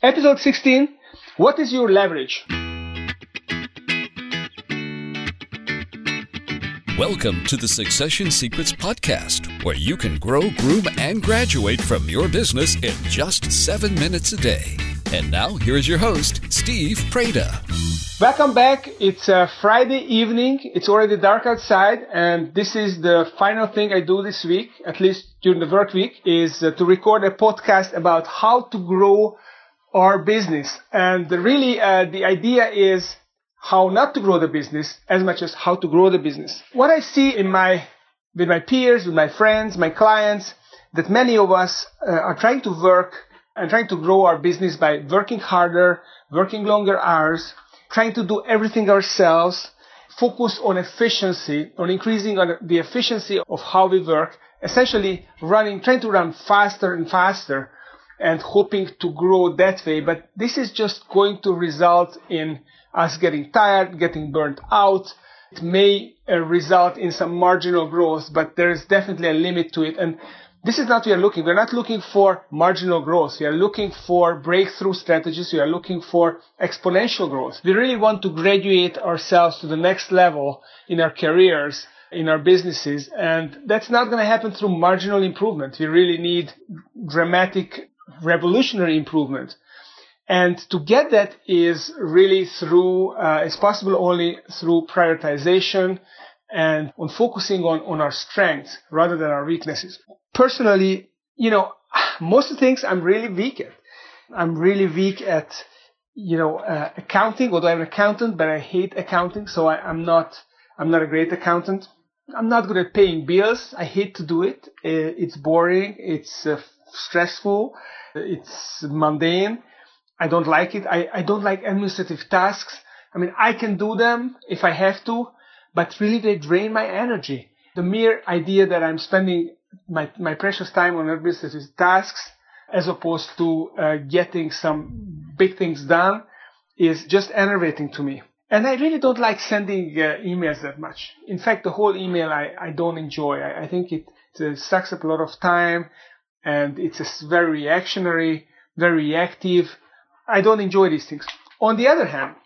Episode 16 What is your leverage? Welcome to the Succession Secrets Podcast, where you can grow, groom, and graduate from your business in just seven minutes a day. And now, here is your host, Steve Preda. Welcome back. It's a Friday evening. It's already dark outside, and this is the final thing I do this week, at least during the work week, is uh, to record a podcast about how to grow our business. And really, uh, the idea is how not to grow the business as much as how to grow the business. What I see in my, with my peers, with my friends, my clients, that many of us uh, are trying to work and trying to grow our business by working harder, working longer hours, trying to do everything ourselves, focus on efficiency, on increasing the efficiency of how we work, essentially running, trying to run faster and faster and hoping to grow that way. But this is just going to result in us getting tired, getting burnt out. It may uh, result in some marginal growth, but there is definitely a limit to it. And this is not what we are looking. We're not looking for marginal growth. We are looking for breakthrough strategies. We are looking for exponential growth. We really want to graduate ourselves to the next level in our careers, in our businesses. And that's not going to happen through marginal improvement. We really need dramatic, revolutionary improvement. And to get that is really through, uh, it's possible only through prioritization and on focusing on, on our strengths rather than our weaknesses. Personally, you know, most of the things I'm really weak at. I'm really weak at, you know, uh, accounting, although I'm an accountant, but I hate accounting, so I, I'm not, I'm not a great accountant. I'm not good at paying bills. I hate to do it. Uh, it's boring. It's uh, stressful. It's mundane. I don't like it. I, I don't like administrative tasks. I mean, I can do them if I have to, but really they drain my energy. The mere idea that I'm spending my, my precious time on administrative tasks as opposed to uh, getting some big things done is just enervating to me. And I really don't like sending uh, emails that much. In fact, the whole email I, I don't enjoy. I, I think it, it sucks up a lot of time and it's very reactionary, very reactive I don't enjoy these things. On the other hand,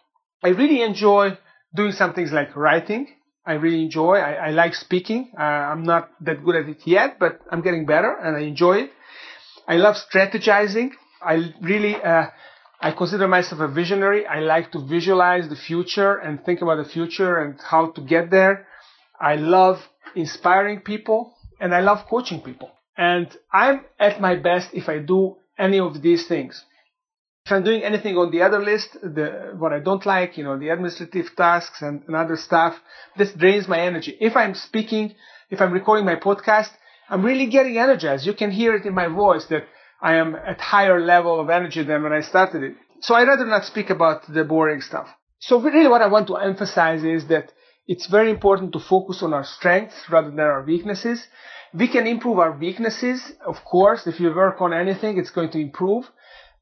I really enjoy doing some things like writing. I really enjoy. I, I like speaking. Uh, I'm not that good at it yet, but I'm getting better and I enjoy it. I love strategizing. I really, uh, I consider myself a visionary. I like to visualize the future and think about the future and how to get there. I love inspiring people and I love coaching people. And I'm at my best if I do any of these things. If I'm doing anything on the other list, the, what I don't like, you know, the administrative tasks and, and other stuff, this drains my energy. If I'm speaking, if I'm recording my podcast, I'm really getting energized. You can hear it in my voice that I am at higher level of energy than when I started it. So I'd rather not speak about the boring stuff. So really what I want to emphasize is that it's very important to focus on our strengths rather than our weaknesses. We can improve our weaknesses, of course. If you work on anything, it's going to improve.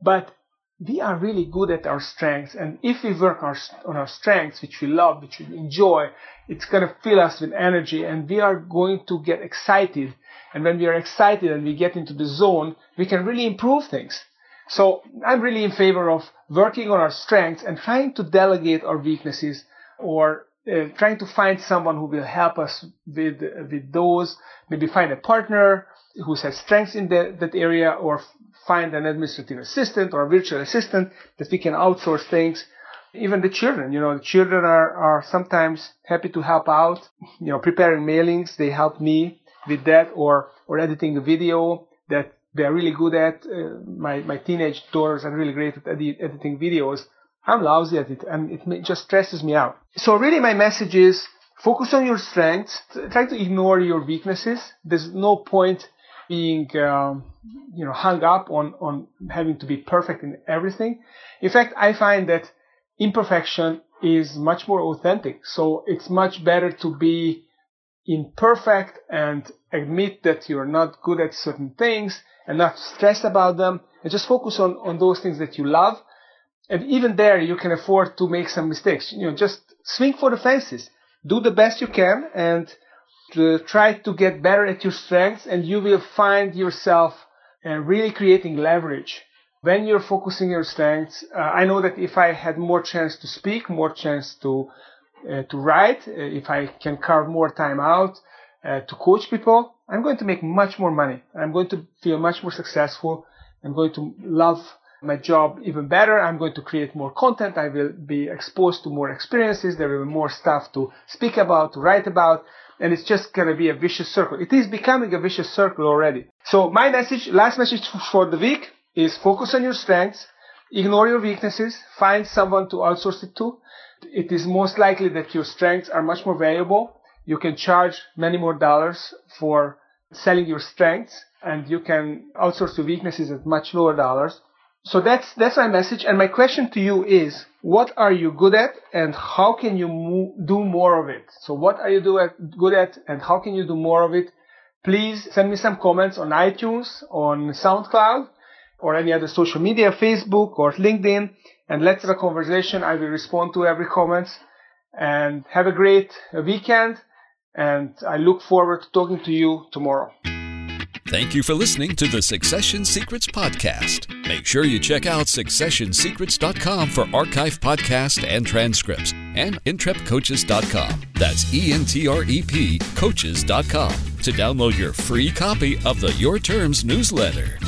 But we are really good at our strengths. And if we work our, on our strengths, which we love, which we enjoy, it's going to fill us with energy and we are going to get excited. And when we are excited and we get into the zone, we can really improve things. So I'm really in favor of working on our strengths and trying to delegate our weaknesses or uh, trying to find someone who will help us with, with those, maybe find a partner who has strengths in the, that area or find an administrative assistant or a virtual assistant that we can outsource things. Even the children, you know, the children are, are sometimes happy to help out, you know, preparing mailings. They help me with that or, or editing a video that they're really good at. Uh, my, my teenage daughters are really great at edit, editing videos. I'm lousy at it and it just stresses me out. So really my message is focus on your strengths. Try to ignore your weaknesses. There's no point being um, you know hung up on on having to be perfect in everything. In fact, I find that imperfection is much more authentic. So it's much better to be imperfect and admit that you're not good at certain things and not stress about them and just focus on, on those things that you love. And even there, you can afford to make some mistakes. You know, just swing for the fences. Do the best you can and to try to get better at your strengths and you will find yourself uh, really creating leverage when you're focusing your strengths, uh, I know that if I had more chance to speak, more chance to uh, to write, uh, if I can carve more time out uh, to coach people, I'm going to make much more money. I'm going to feel much more successful. I'm going to love my job even better. I'm going to create more content. I will be exposed to more experiences. There will be more stuff to speak about, to write about. And it's just going to be a vicious circle. It is becoming a vicious circle already. So my message, last message for the week is focus on your strengths, ignore your weaknesses, find someone to outsource it to. It is most likely that your strengths are much more valuable. You can charge many more dollars for selling your strengths and you can outsource your weaknesses at much lower dollars. So that's, that's my message. And my question to you is, what are you good at and how can you move, do more of it? So what are you do at, good at and how can you do more of it? Please send me some comments on iTunes, on SoundCloud, or any other social media, Facebook or LinkedIn, and let's have a conversation. I will respond to every comment. And have a great weekend. And I look forward to talking to you tomorrow. Thank you for listening to the Succession Secrets Podcast. Make sure you check out successionsecrets.com for archive podcasts and transcripts, and entrepcoaches.com. That's E N T R E P coaches.com to download your free copy of the Your Terms newsletter.